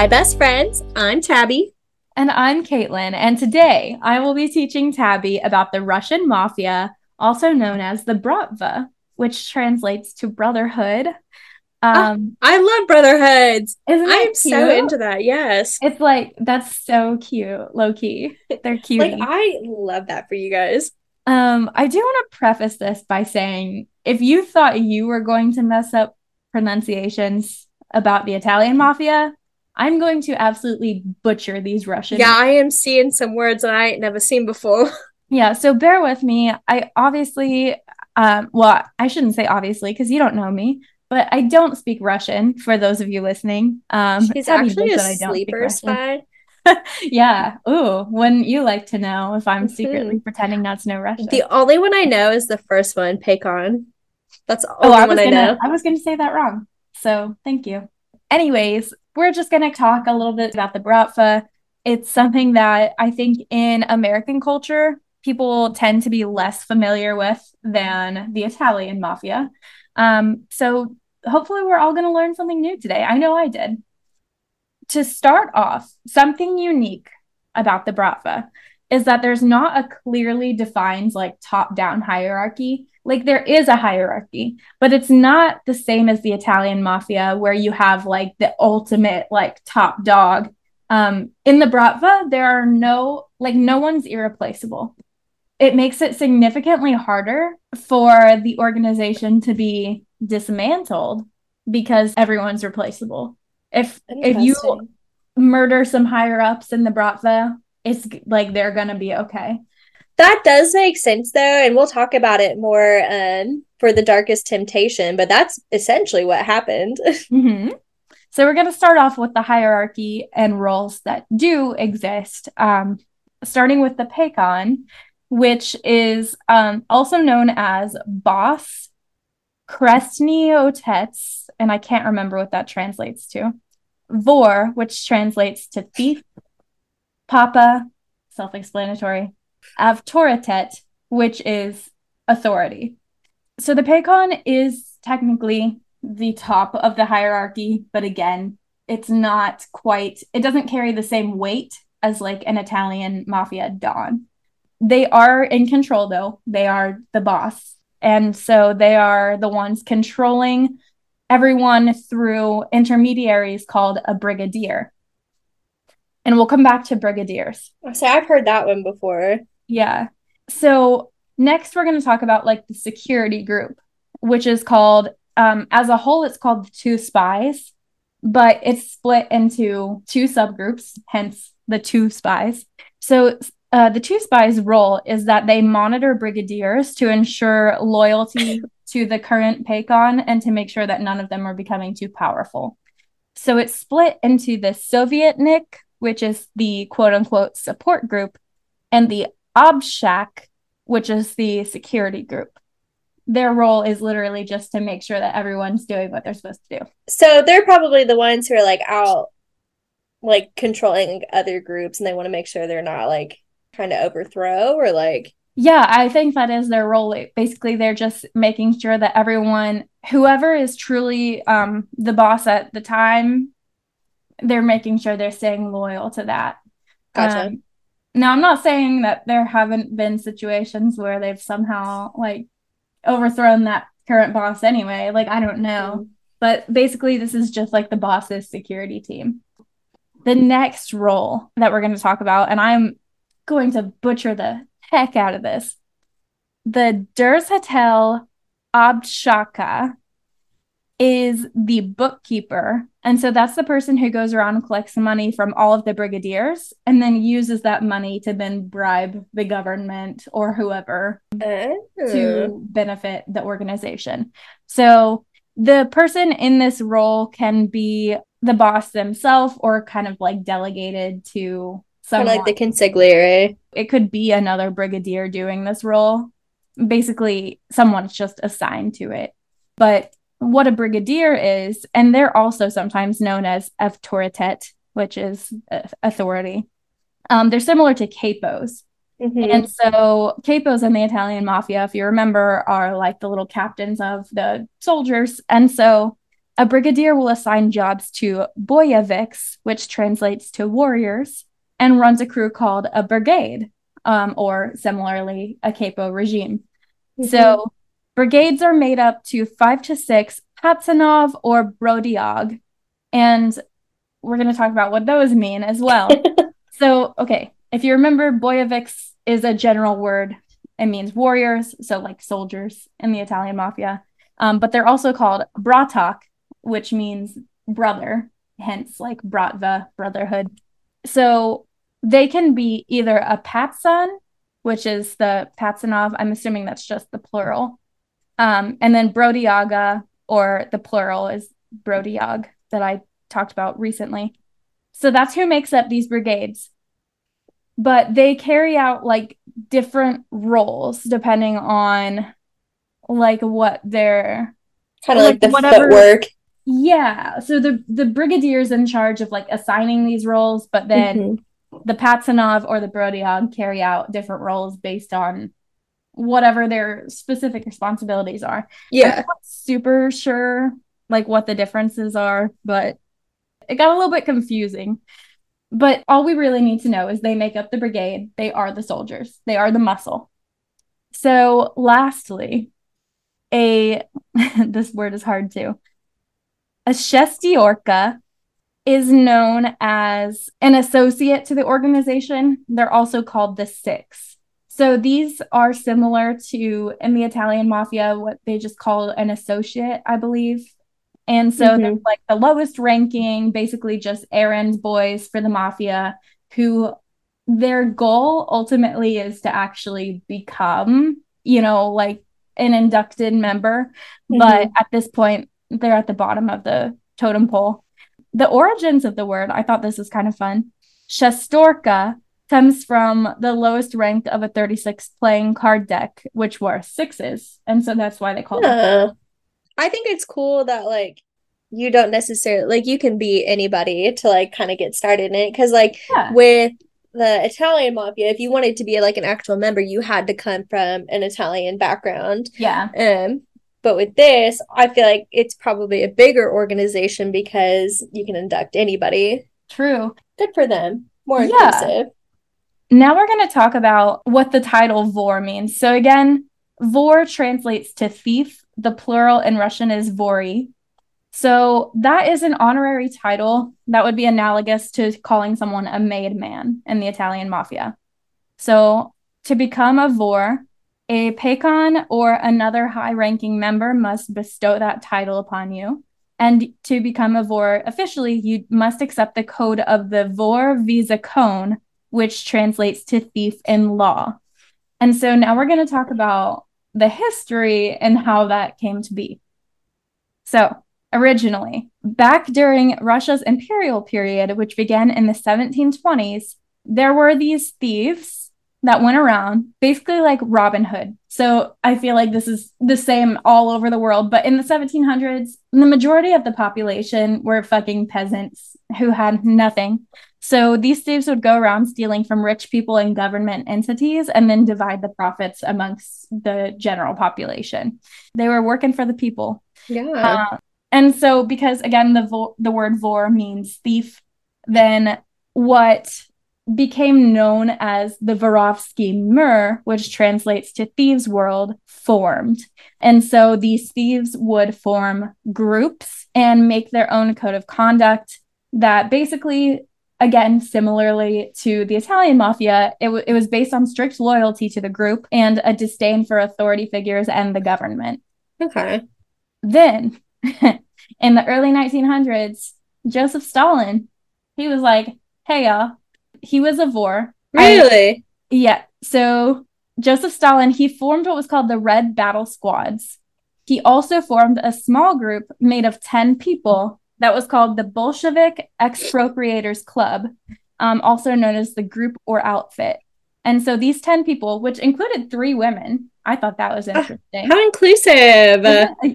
Hi, best friends. I'm Tabby. And I'm Caitlin. And today I will be teaching Tabby about the Russian mafia, also known as the Bratva, which translates to brotherhood. Um, oh, I love brotherhoods. Isn't I am so into that. Yes. It's like that's so cute, low key. They're cute. like I love that for you guys. Um, I do want to preface this by saying if you thought you were going to mess up pronunciations about the Italian mafia, I'm going to absolutely butcher these Russian. Yeah, I am seeing some words that I ain't never seen before. yeah, so bear with me. I obviously, um, well, I shouldn't say obviously because you don't know me, but I don't speak Russian. For those of you listening, um, she's actually a sleeper spy. yeah. Ooh, wouldn't you like to know if I'm secretly mm-hmm. pretending not to know Russian? The only one I know is the first one, Pakhan. That's the oh, I one gonna, know. I was going to say that wrong. So thank you. Anyways, we're just going to talk a little bit about the Bratva. It's something that I think in American culture, people tend to be less familiar with than the Italian mafia. Um, so hopefully, we're all going to learn something new today. I know I did. To start off, something unique about the Bratva is that there's not a clearly defined like top down hierarchy like there is a hierarchy but it's not the same as the italian mafia where you have like the ultimate like top dog. Um in the bratva there are no like no one's irreplaceable. It makes it significantly harder for the organization to be dismantled because everyone's replaceable. If if you murder some higher ups in the bratva it's like they're gonna be okay that does make sense though and we'll talk about it more um, for the darkest temptation but that's essentially what happened mm-hmm. so we're going to start off with the hierarchy and roles that do exist um, starting with the pakhan which is um, also known as boss kresniotets and i can't remember what that translates to vor which translates to thief papa self-explanatory avtoritet, which is authority. So the Pakhan is technically the top of the hierarchy, but again, it's not quite, it doesn't carry the same weight as like an Italian mafia Don. They are in control though, they are the boss. And so they are the ones controlling everyone through intermediaries called a brigadier. And we'll come back to brigadiers. So I've heard that one before. Yeah. So next we're going to talk about like the security group, which is called um, as a whole, it's called the two spies, but it's split into two subgroups, hence the two spies. So uh, the two spies' role is that they monitor brigadiers to ensure loyalty to the current PAKHAN and to make sure that none of them are becoming too powerful. So it's split into the Sovietnik, which is the quote unquote support group, and the Obshak, which is the security group. Their role is literally just to make sure that everyone's doing what they're supposed to do. So they're probably the ones who are like out, like controlling other groups, and they want to make sure they're not like trying to overthrow or like. Yeah, I think that is their role. Basically, they're just making sure that everyone, whoever is truly um, the boss at the time, they're making sure they're staying loyal to that. Gotcha. Um, now, I'm not saying that there haven't been situations where they've somehow like overthrown that current boss anyway. Like, I don't know. Mm-hmm. But basically, this is just like the boss's security team. The next role that we're going to talk about, and I'm going to butcher the heck out of this the Derzhatel Abshaka is the bookkeeper. And so that's the person who goes around and collects money from all of the brigadiers and then uses that money to then bribe the government or whoever to oh. benefit the organization. So the person in this role can be the boss themselves or kind of like delegated to someone. Kind of like the consigliere. It could be another brigadier doing this role. Basically, someone's just assigned to it. But what a brigadier is, and they're also sometimes known as autoritet, which is uh, authority. Um, they're similar to capos. Mm-hmm. And so capos in the Italian mafia, if you remember, are like the little captains of the soldiers. And so A brigadier will assign jobs to boyeviks, which translates to warriors, and runs a crew called a brigade, um, or similarly, a capo regime. Mm-hmm. So brigades are made up to five to six Patsanov or Brodiog. And we're going to talk about what those mean as well. so, okay, if you remember, boyeviks is a general word. It means warriors, so like soldiers in the Italian mafia. Um, but they're also called Bratok, which means brother, hence like bratva, brotherhood. So they can be either a patsan, which is the patsanov. I'm assuming that's just the plural. Um, and then brodiaga, or the plural is brodiag that I talked about recently. So that's who makes up these brigades. But they carry out like different roles depending on like what their kind of like, like, the whatever, footwork. Yeah. So the the brigadier's in charge of like assigning these roles, but then mm-hmm. the Patsanov or the Brodiag carry out different roles based on whatever their specific responsibilities are. Yeah. super sure like what the differences are, but it got a little bit confusing. But all we really need to know is they make up the brigade. They are the soldiers. They are the muscle. So, lastly, a this word is hard too. A shestiorka is known as an associate to the organization. They're also called the Six. So these are similar to in the Italian mafia, what they just call an associate, I believe. And so mm-hmm. they're like the lowest ranking, basically just errand boys for the mafia who their goal ultimately is to actually become, you know, like an inducted member. Mm-hmm. But at this point, they're at the bottom of the totem pole. The origins of the word, I thought this was kind of fun. Shestorka comes from the lowest rank of a 36 playing card deck, which were sixes. And so that's why they call yeah. it. I think it's cool that like you don't necessarily like you can be anybody to like kind of get started in it because like yeah. with the Italian mafia, if you wanted to be like an actual member, you had to come from an Italian background. Yeah. Um, but with this, I feel like it's probably a bigger organization because you can induct anybody. True. Good for them. More yeah. inclusive. Now we're going to talk about what the title vor means. So again, vor translates to thief. The plural in Russian is vori. So that is an honorary title that would be analogous to calling someone a made man in the Italian mafia. So to become a vor, a pakhan or another high ranking member must bestow that title upon you. And to become a vor officially, you must accept the code of the vor visa which translates to thief in law. And so now we're going to talk about the history and how that came to be. So, originally. Back during Russia's imperial period, which began in the 1720s, there were these thieves that went around basically like Robin Hood. So I feel like this is the same all over the world. But in the 1700s, the majority of the population were fucking peasants who had nothing. So these thieves would go around stealing from rich people and government entities and then divide the profits amongst the general population. They were working for the people. Yeah. Uh, and so, because again, the vo- the word vor means thief, then what became known as the Vorovsky Mir, which translates to thieves' world, formed. And so these thieves would form groups and make their own code of conduct that basically, again, similarly to the Italian mafia, it, w- it was based on strict loyalty to the group and a disdain for authority figures and the government. Okay. Then in the early 1900s, Joseph Stalin, he was like, hey, y'all, he was a vor. Really? I, yeah. So Joseph Stalin, he formed what was called the Red Battle Squads. He also formed a small group made of 10 people that was called the Bolshevik Expropriators Club, um, also known as the group or outfit. And so these 10 people, which included three women, I thought that was interesting. Uh, how inclusive.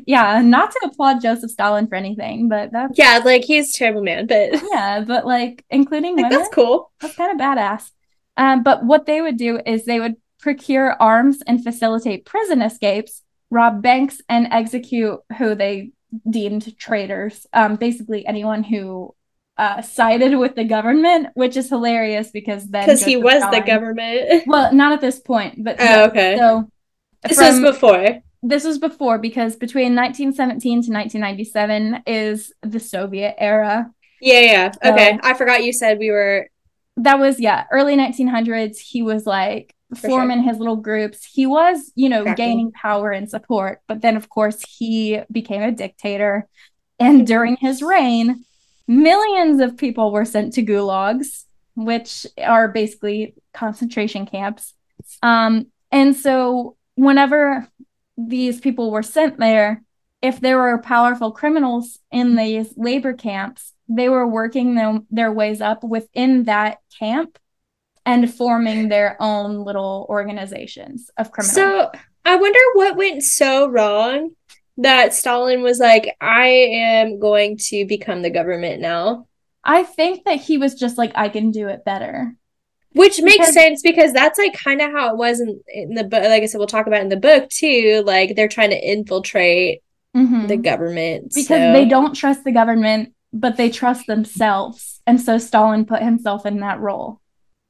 Yeah, not to applaud Joseph Stalin for anything, but that's Yeah, like he's terrible man, but Yeah, but like including like, women. That's cool. That's kind of badass. Um, but what they would do is they would procure arms and facilitate prison escapes, rob banks, and execute who they deemed traitors. Um, basically, anyone who uh, sided with the government, which is hilarious because then because he was Stalin, the government. Well, not at this point, but oh, okay. So this from, was before. This was before because between 1917 to 1997 is the Soviet era. Yeah, yeah. So, okay, I forgot you said we were. That was yeah, early 1900s. He was like For forming sure. his little groups. He was, you know, Tracking. gaining power and support, but then of course he became a dictator. And during his reign, millions of people were sent to gulags, which are basically concentration camps. Um, and so whenever these people were sent there, if there were powerful criminals in these labor camps, they were working them, their ways up within that camp and forming their own little organizations of criminals. So I wonder what went so wrong that Stalin was like, I am going to become the government now. I think that he was just like, I can do it better. Which makes because, sense because that's like kind of how it was in, in the book. Like I said, we'll talk about in the book too. Like they're trying to infiltrate mm-hmm. the government because so. they don't trust the government, but they trust themselves. And so Stalin put himself in that role.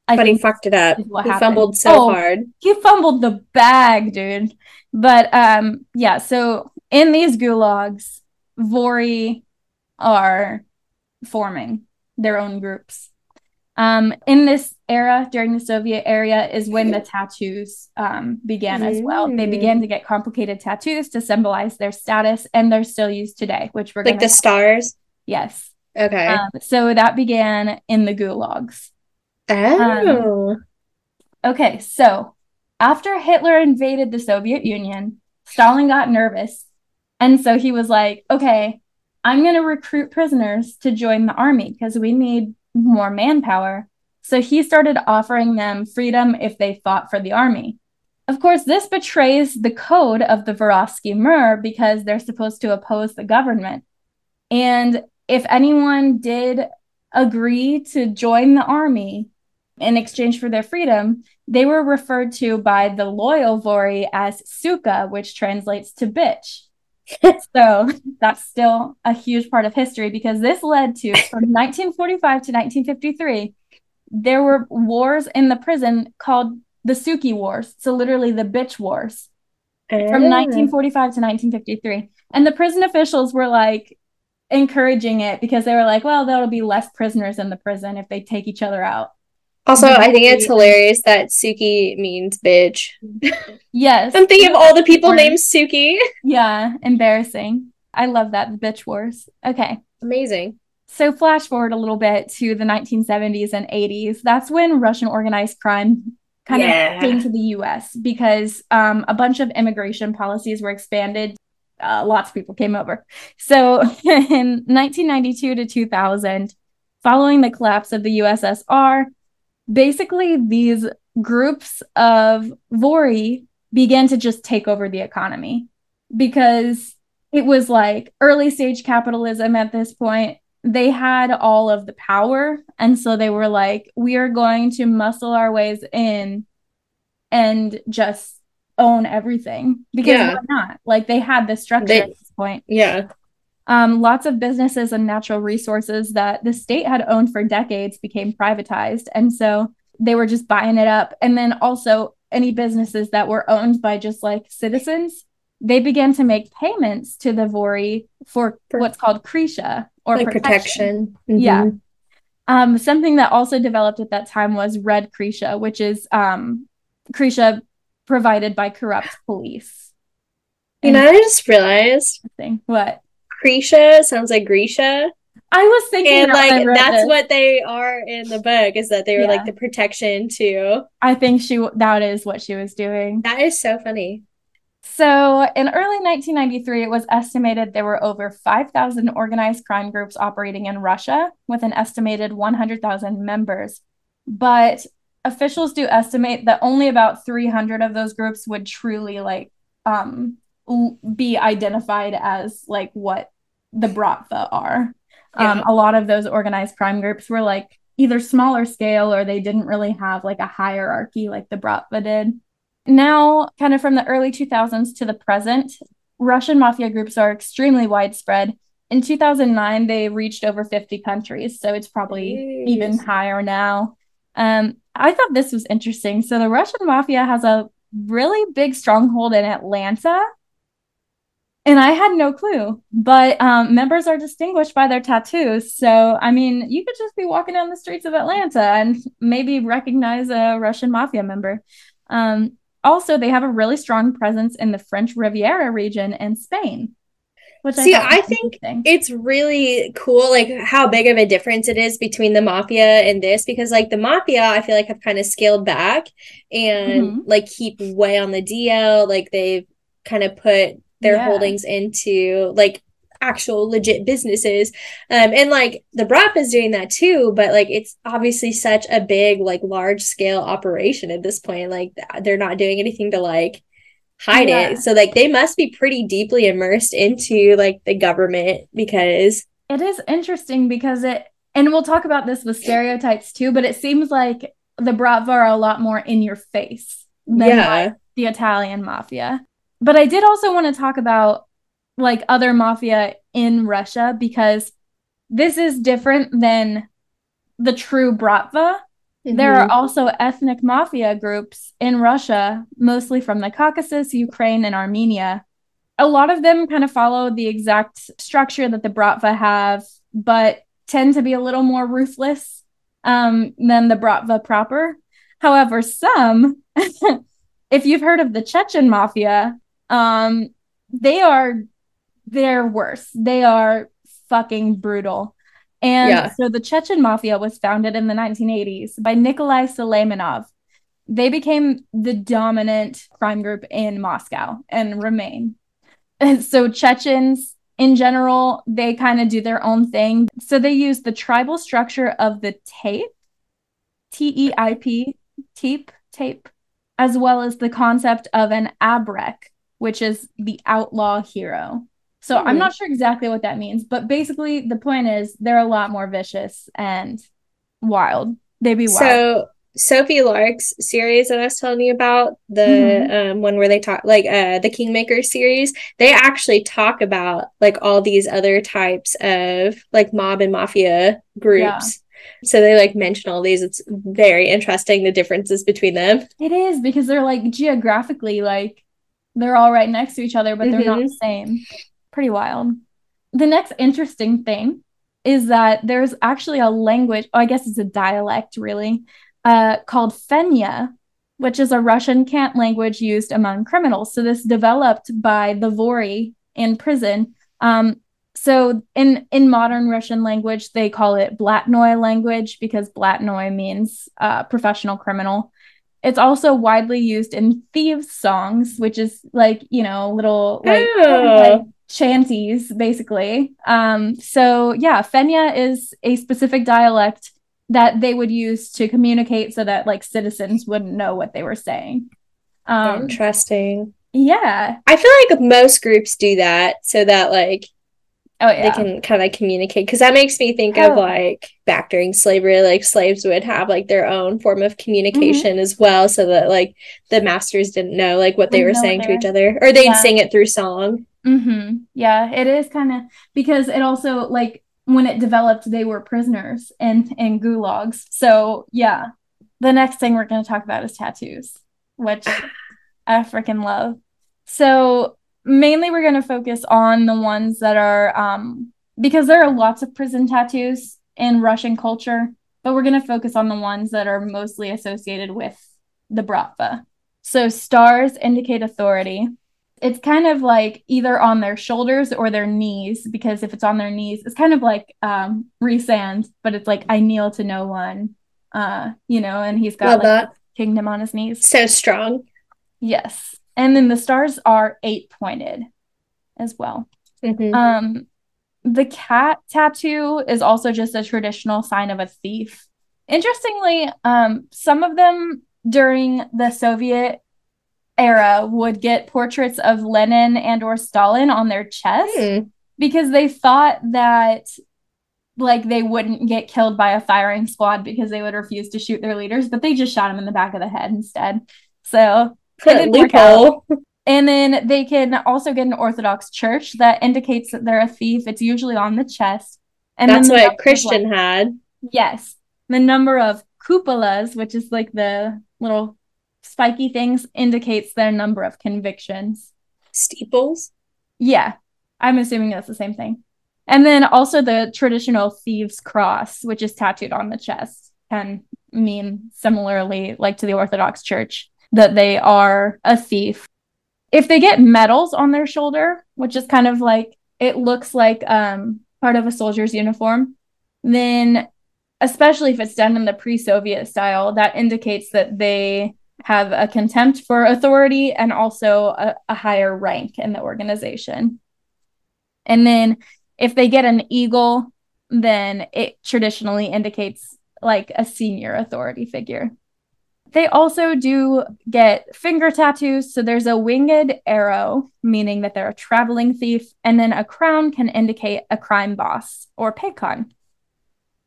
I but he fucked it up. He happened. fumbled so oh, hard. He fumbled the bag, dude. But um, yeah. So in these gulags, Vori are forming their own groups. Um, in this era, during the Soviet era, is when the tattoos um, began as well. They began to get complicated tattoos to symbolize their status, and they're still used today, which we're like the stars. Yes. Okay. Um, so that began in the gulags. Oh. Um, okay, so after Hitler invaded the Soviet Union, Stalin got nervous and so he was like, okay, I'm going to recruit prisoners to join the army because we need more manpower. So he started offering them freedom if they fought for the army. Of course, this betrays the code of the Vorovsky Mir because they're supposed to oppose the government. And if anyone did agree to join the army in exchange for their freedom, they were referred to by the loyal Vori as suka, which translates to bitch. so that's still a huge part of history because this led to from 1945 to 1953 there were wars in the prison called the Suki Wars. So literally the bitch wars from 1945 to 1953. And the prison officials were like encouraging it because they were like, well, there'll be less prisoners in the prison if they take each other out. Also, I think it's hilarious that Suki means bitch. Yes. I'm thinking of all the people named Suki. Yeah, embarrassing. I love that. The bitch wars. Okay. Amazing. So, flash forward a little bit to the 1970s and 80s. That's when Russian organized crime kind yeah. of came to the US because um, a bunch of immigration policies were expanded. Uh, lots of people came over. So, in 1992 to 2000, following the collapse of the USSR, basically these groups of Vori began to just take over the economy because it was like early stage capitalism at this point. They had all of the power. And so they were like, we are going to muscle our ways in and just own everything because yeah. why not? Like they had the structure they, at this point. Yeah. Um, lots of businesses and natural resources that the state had owned for decades became privatized. And so they were just buying it up. And then also, any businesses that were owned by just like citizens, they began to make payments to the Vori for, for what's called Krisha or like protection. protection. Mm-hmm. Yeah. Um, something that also developed at that time was Red Krisha, which is um, provided by corrupt police. You know, I just realized. What? Krisha sounds like Grisha. I was thinking, and like that's this. what they are in the book is that they were yeah. like the protection too. I think she that is what she was doing. That is so funny. So, in early 1993, it was estimated there were over 5,000 organized crime groups operating in Russia with an estimated 100,000 members. But officials do estimate that only about 300 of those groups would truly like um, be identified as like what the Bratva are. Yeah. Um, a lot of those organized crime groups were like either smaller scale or they didn't really have like a hierarchy like the Bratva did. Now, kind of from the early 2000s to the present, Russian mafia groups are extremely widespread. In 2009, they reached over 50 countries, so it's probably Jeez. even higher now. Um, I thought this was interesting. So the Russian mafia has a really big stronghold in Atlanta. And I had no clue, but um, members are distinguished by their tattoos. So, I mean, you could just be walking down the streets of Atlanta and maybe recognize a Russian mafia member. Um, also, they have a really strong presence in the French Riviera region and Spain. Which See, I, I think it's really cool, like how big of a difference it is between the mafia and this, because like the mafia, I feel like have kind of scaled back and mm-hmm. like keep way on the DL. Like they've kind of put their yeah. holdings into like actual legit businesses. Um, and like the Bratva is doing that too, but like it's obviously such a big, like large scale operation at this point. Like they're not doing anything to like hide yeah. it. So like they must be pretty deeply immersed into like the government because it is interesting because it and we'll talk about this with stereotypes too, but it seems like the Bratva are a lot more in your face than yeah. like the Italian mafia. But I did also want to talk about like other mafia in Russia because this is different than the true Bratva Mm-hmm. There are mm-hmm. also ethnic mafia groups in Russia, mostly from the Caucasus, Ukraine, and Armenia. A lot of them kind of follow the exact structure that the Bratva have, but tend to be a little more ruthless um, than the Bratva proper. However, some, if you've heard of the Chechen mafia, um, they are they're worse. They are fucking brutal. And yeah. so the Chechen Mafia was founded in the 1980s by Nikolai Suleimanov. They became the dominant crime group in Moscow and remain. And so Chechens in general, they kind of do their own thing. So they use the tribal structure of the tape, T E I P, tape, tape, as well as the concept of an abrek, which is the outlaw hero. So mm-hmm. I'm not sure exactly what that means, but basically the point is they're a lot more vicious and wild. They be wild. So Sophie Lark's series that I was telling you about, the mm-hmm. um, one where they talk like uh the Kingmaker series, they actually talk about like all these other types of like mob and mafia groups. Yeah. So they like mention all these. It's very interesting the differences between them. It is because they're like geographically like they're all right next to each other, but they're mm-hmm. not the same pretty wild. The next interesting thing is that there's actually a language, oh, I guess it's a dialect really, uh, called Fenya, which is a Russian cant language used among criminals. So this developed by the Vori in prison. Um, so in in modern Russian language, they call it Blatnoy language because Blatnoy means uh, professional criminal. It's also widely used in thieves songs, which is like you know little like, like shanties basically. Um so yeah fenya is a specific dialect that they would use to communicate so that like citizens wouldn't know what they were saying. Um interesting. yeah. I feel like most groups do that so that like oh yeah they can kind of communicate because that makes me think oh. of like back during slavery like slaves would have like their own form of communication mm-hmm. as well so that like the masters didn't know like what they were saying to each other or they'd yeah. sing it through song Mm-hmm. Yeah, it is kind of because it also like when it developed, they were prisoners and in gulags. So yeah, the next thing we're going to talk about is tattoos, which I freaking love. So mainly we're going to focus on the ones that are um because there are lots of prison tattoos in Russian culture, but we're going to focus on the ones that are mostly associated with the Bratva. So stars indicate authority it's kind of like either on their shoulders or their knees because if it's on their knees it's kind of like um Rhysand but it's like i kneel to no one uh you know and he's got Love like that. kingdom on his knees so strong yes and then the stars are eight pointed as well mm-hmm. um the cat tattoo is also just a traditional sign of a thief interestingly um some of them during the soviet era would get portraits of Lenin and or Stalin on their chest mm. because they thought that like they wouldn't get killed by a firing squad because they would refuse to shoot their leaders, but they just shot him in the back of the head instead. So loophole. And then they can also get an Orthodox church that indicates that they're a thief. It's usually on the chest. And that's what Christian like, had. Yes. The number of cupolas, which is like the little spiky things, indicates their number of convictions. Steeples? Yeah. I'm assuming that's the same thing. And then also the traditional thieves cross, which is tattooed on the chest, can mean similarly, like to the Orthodox Church, that they are a thief. If they get medals on their shoulder, which is kind of like it looks like um, part of a soldier's uniform, then especially if it's done in the pre-Soviet style, that indicates that they have a contempt for authority and also a, a higher rank in the organization. And then if they get an eagle, then it traditionally indicates like a senior authority figure. They also do get finger tattoos. So there's a winged arrow, meaning that they're a traveling thief, and then a crown can indicate a crime boss or pakhan.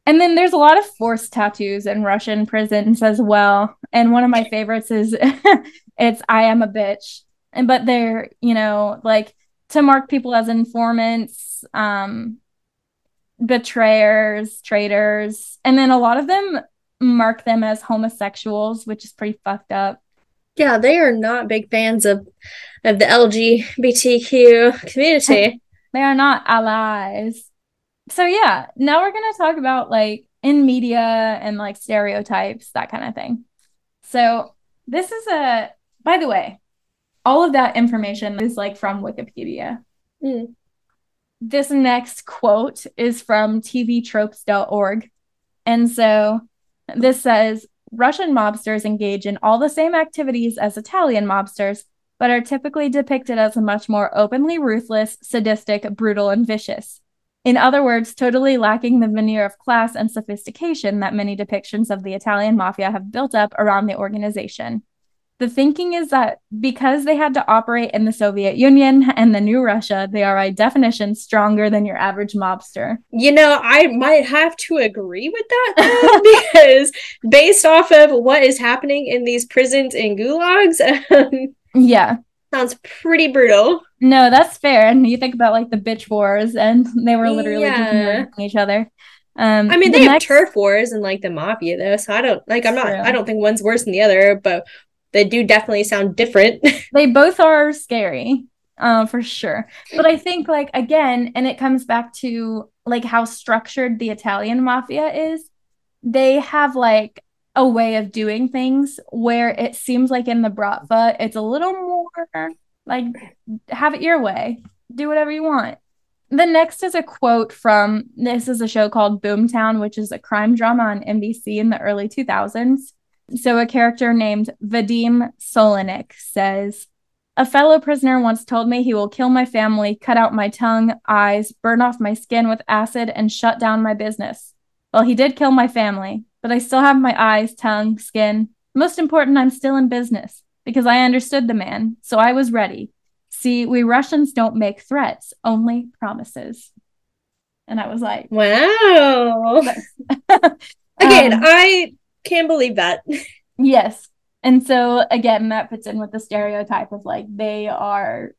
And then there's a lot of forced tattoos in Russian prisons as well. And one of my favorites is it's I am a bitch. And but they're, you know, like to mark people as informants, um, betrayers, traitors, and then a lot of them mark them as homosexuals, which is pretty fucked up. Yeah, they are not big fans of of the LGBTQ community. they are not allies. So yeah, now we're gonna talk about like in media and like stereotypes, that kind of thing. So this is a by the way, all of that information is like from Wikipedia. Mm. This next quote is from tvtropes.org. And so this says Russian mobsters engage in all the same activities as Italian mobsters, but are typically depicted as much more openly ruthless, sadistic, brutal, and vicious. In other words, totally lacking the veneer of class and sophistication that many depictions of the Italian mafia have built up around the organization the thinking is that because they had to operate in the Soviet Union and the new Russia, they are by definition stronger than your average mobster. You know, I might have to agree with that because based off of what is happening in these prisons and gulags, um, yeah, sounds pretty brutal. No, that's fair. And you think about like the bitch wars, and they were literally yeah. just each other. Um, I mean, the they next... have turf wars and like the mafia, though. So I don't like. I'm not. True. I don't think one's worse than the other. But they do definitely sound different. they both are scary, uh, for sure. But I think, like, again, and it comes back to like how structured the Italian mafia is. They have like a way of doing things where it seems like in the Bratva, it's a little more like have it your way, do whatever you want. The next is a quote from this is a show called Boomtown, which is a crime drama on NBC in the early 2000s. So, a character named Vadim Solinik says, A fellow prisoner once told me he will kill my family, cut out my tongue, eyes, burn off my skin with acid, and shut down my business. Well, he did kill my family, but I still have my eyes, tongue, skin. Most important, I'm still in business because I understood the man, so I was ready. See, we Russians don't make threats, only promises. And I was like, wow. Again, um, I can't believe that. yes. And so again, that fits in with the stereotype of like they are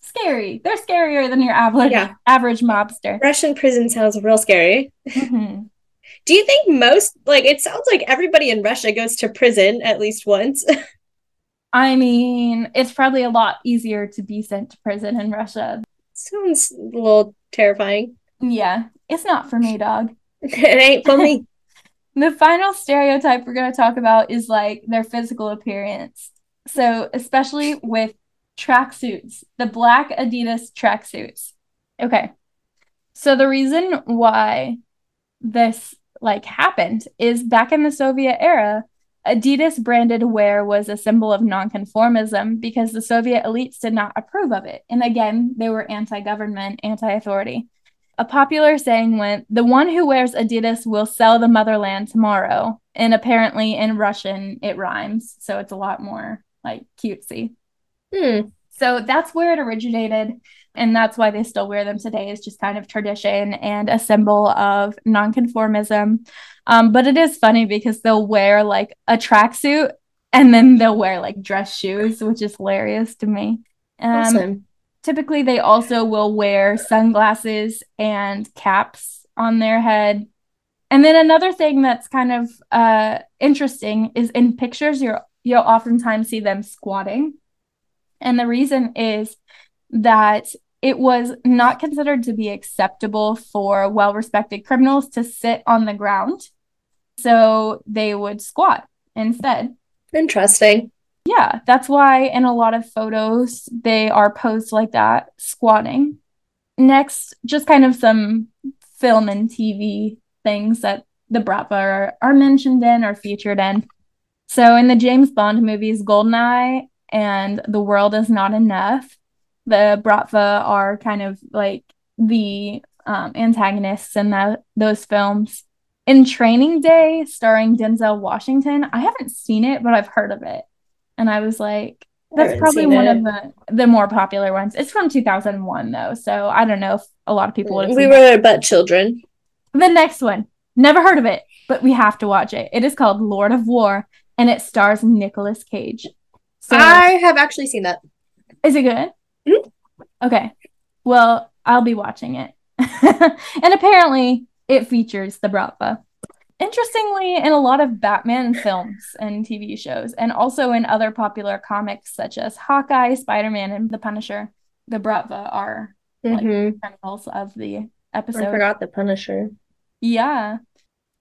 scary. They're scarier than your average yeah. average mobster. Russian prison sounds real scary. Mm-hmm. Do you think most like it sounds like everybody in Russia goes to prison at least once? I mean, it's probably a lot easier to be sent to prison in Russia. Sounds a little terrifying. Yeah, it's not for me, dog. it ain't for me. The final stereotype we're going to talk about is like their physical appearance. So, especially with tracksuits, the black Adidas tracksuits. Okay. So, the reason why this like happened is back in the Soviet era, Adidas branded wear was a symbol of nonconformism because the Soviet elites did not approve of it. And again, they were anti government, anti authority. A popular saying went, The one who wears Adidas will sell the motherland tomorrow. And apparently in Russian, it rhymes. So it's a lot more like cutesy. Hmm. So that's where it originated. And that's why they still wear them today, is just kind of tradition and a symbol of nonconformism. Um, but it is funny because they'll wear like a tracksuit and then they'll wear like dress shoes, which is hilarious to me. Um, awesome. Typically, they also will wear sunglasses and caps on their head. And then another thing that's kind of uh, interesting is in pictures, you're you'll oftentimes see them squatting. And the reason is that it was not considered to be acceptable for well respected criminals to sit on the ground. So they would squat instead. Interesting. Yeah, that's why in a lot of photos they are posed like that, squatting. Next, just kind of some film and TV things that the Bratva are, are mentioned in or featured in. So in the James Bond movies, Goldeneye and The World Is Not Enough, the Bratva are kind of like the um, antagonists in that those films. In Training Day, starring Denzel Washington, I haven't seen it, but I've heard of it, and I was like, that's probably one it. of the the more popular ones. It's from 2001 though, so I don't know if a lot of people would. We were but children. The next one, never heard of it, but we have to watch it. It is called Lord of War, and it stars Nicolas Cage. So, I have actually seen that. Is it good? Mm-hmm. Okay. Well, I'll be watching it. and apparently, it features the Bratva. Interestingly, in a lot of Batman films and TV shows, and also in other popular comics such as Hawkeye, Spider Man, and The Punisher, the Bratva are mm-hmm. like criminals of the episode. I forgot the Punisher. Yeah.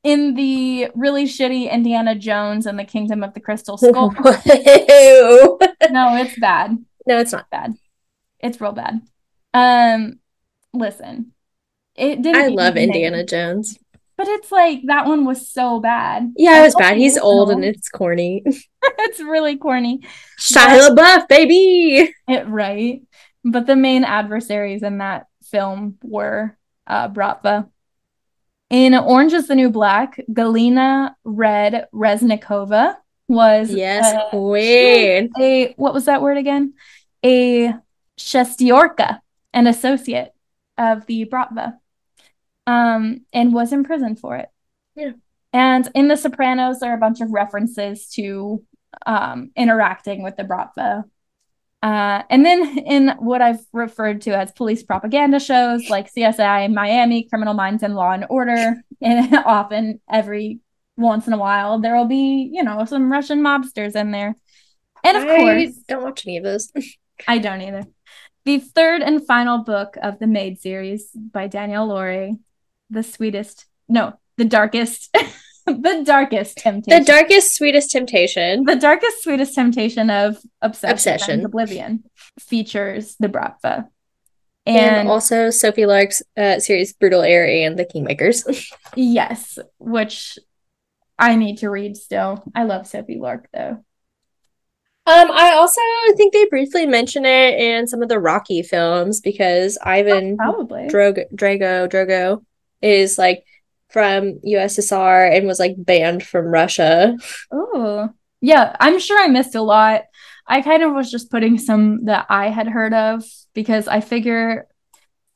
In the really shitty Indiana Jones and the Kingdom of the Crystal Skull. no, it's bad. No, it's not bad. It's real bad. Um, listen, it didn't. I love Indiana Jones, but it's like that one was so bad. Yeah, it was bad. He's old and it's corny. it's really corny. Shia LaBeouf, baby. It right, but the main adversaries in that film were uh, Bratva. In Orange is the New Black, Galina Red Reznikova was yes, uh, queen. A what was that word again? A Shestiorka, an associate of the Bratva, um, and was in prison for it. Yeah. And in The Sopranos, there are a bunch of references to um, interacting with the Bratva. Uh, and then in what I've referred to as police propaganda shows like CSI Miami, Criminal Minds, and Law and Order, and often every once in a while there will be, you know, some Russian mobsters in there. And of I course, don't watch any of those. I don't either. The third and final book of the Made series by Danielle Lori, The Sweetest, no, The Darkest, The Darkest Temptation. The Darkest, Sweetest Temptation. The Darkest, Sweetest Temptation of Obsession, Obsession. Oblivion features the Bratva. And, and, also Sophie Lark's uh, series Brutal Air and The Kingmakers. yes, which I need to read still. I love Sophie Lark though. Um, I also think they briefly mention it in some of the Rocky films because Ivan oh, probably Drogo Drago Drogo is like from USSR and was like banned from Russia. Oh, yeah, I'm sure I missed a lot. I kind of was just putting some that I had heard of because I figure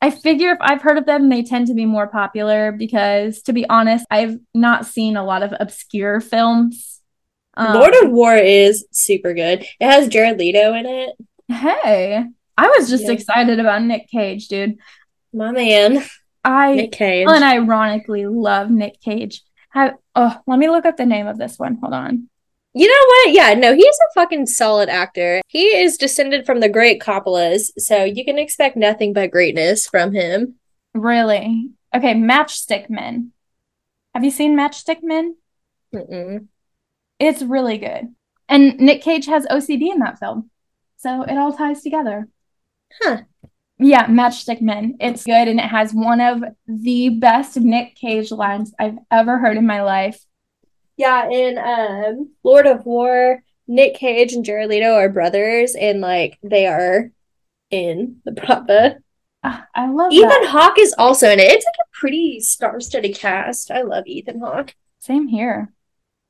I figure if I've heard of them, they tend to be more popular because to be honest, I've not seen a lot of obscure films um, Lord of War is super good. It has Jared Leto in it. Hey, I was just yeah. excited about Nick Cage, dude. My man. I Nick Cage. unironically love Nick Cage. Have, oh, let me look up the name of this one. Hold on. You know what? Yeah, no, he's a fucking solid actor. He is descended from the great Coppolas, so you can expect nothing but greatness from him. Really? Okay, Matchstick Men. Have you seen Matchstick Men? Mm-mm. It's really good. And Nick Cage has OCD in that film. So it all ties together. Huh. Yeah, Matchstick Men. It's good and it has one of the best Nick Cage lines I've ever heard in my life. Yeah, in um Lord of War, Nick Cage and Jared Leto are brothers and like they are in the Bratva. Uh, I love Ethan that. Hawke is also in it. It's like a pretty star-studded cast. I love Ethan Hawke. Same here.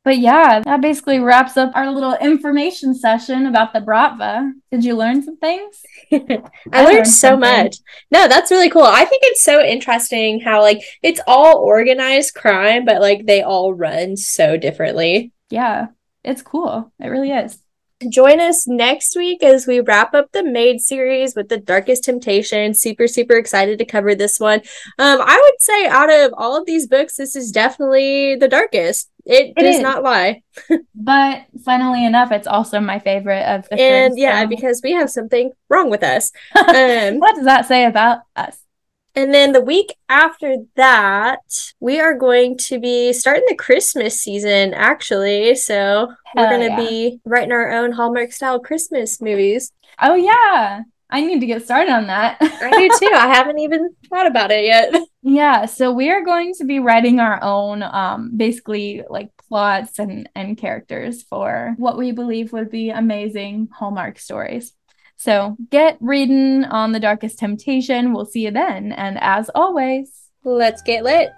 But yeah, that basically wraps up our little information session about the Bratva. Did you learn some things? I, I, learned, learned so something. much. No, that's really cool. I think it's so interesting how like it's all organized crime, but like they all run so differently. Yeah, it's cool. It really is. Join us next week as we wrap up the Made series with the Darkest Temptation. Super, super excited to cover this one. Um, I would say out of all of these books, this is definitely the darkest. It, it does is. not lie. but funnily enough, it's also my favorite of the And yeah, because we have something wrong with us. Um, what does that say about us? And then the week after that, we are going to be starting the Christmas season, actually. So Hell we're going to yeah. be writing our own Hallmark style Christmas movies. Oh, yeah. I need to get started on that. I do too. I haven't even thought about it yet. Yeah, so we are going to be writing our own um basically like plots and and characters for what we believe would be amazing Hallmark stories. So get reading on The Darkest Temptation. We'll see you then. And as always, let's get lit.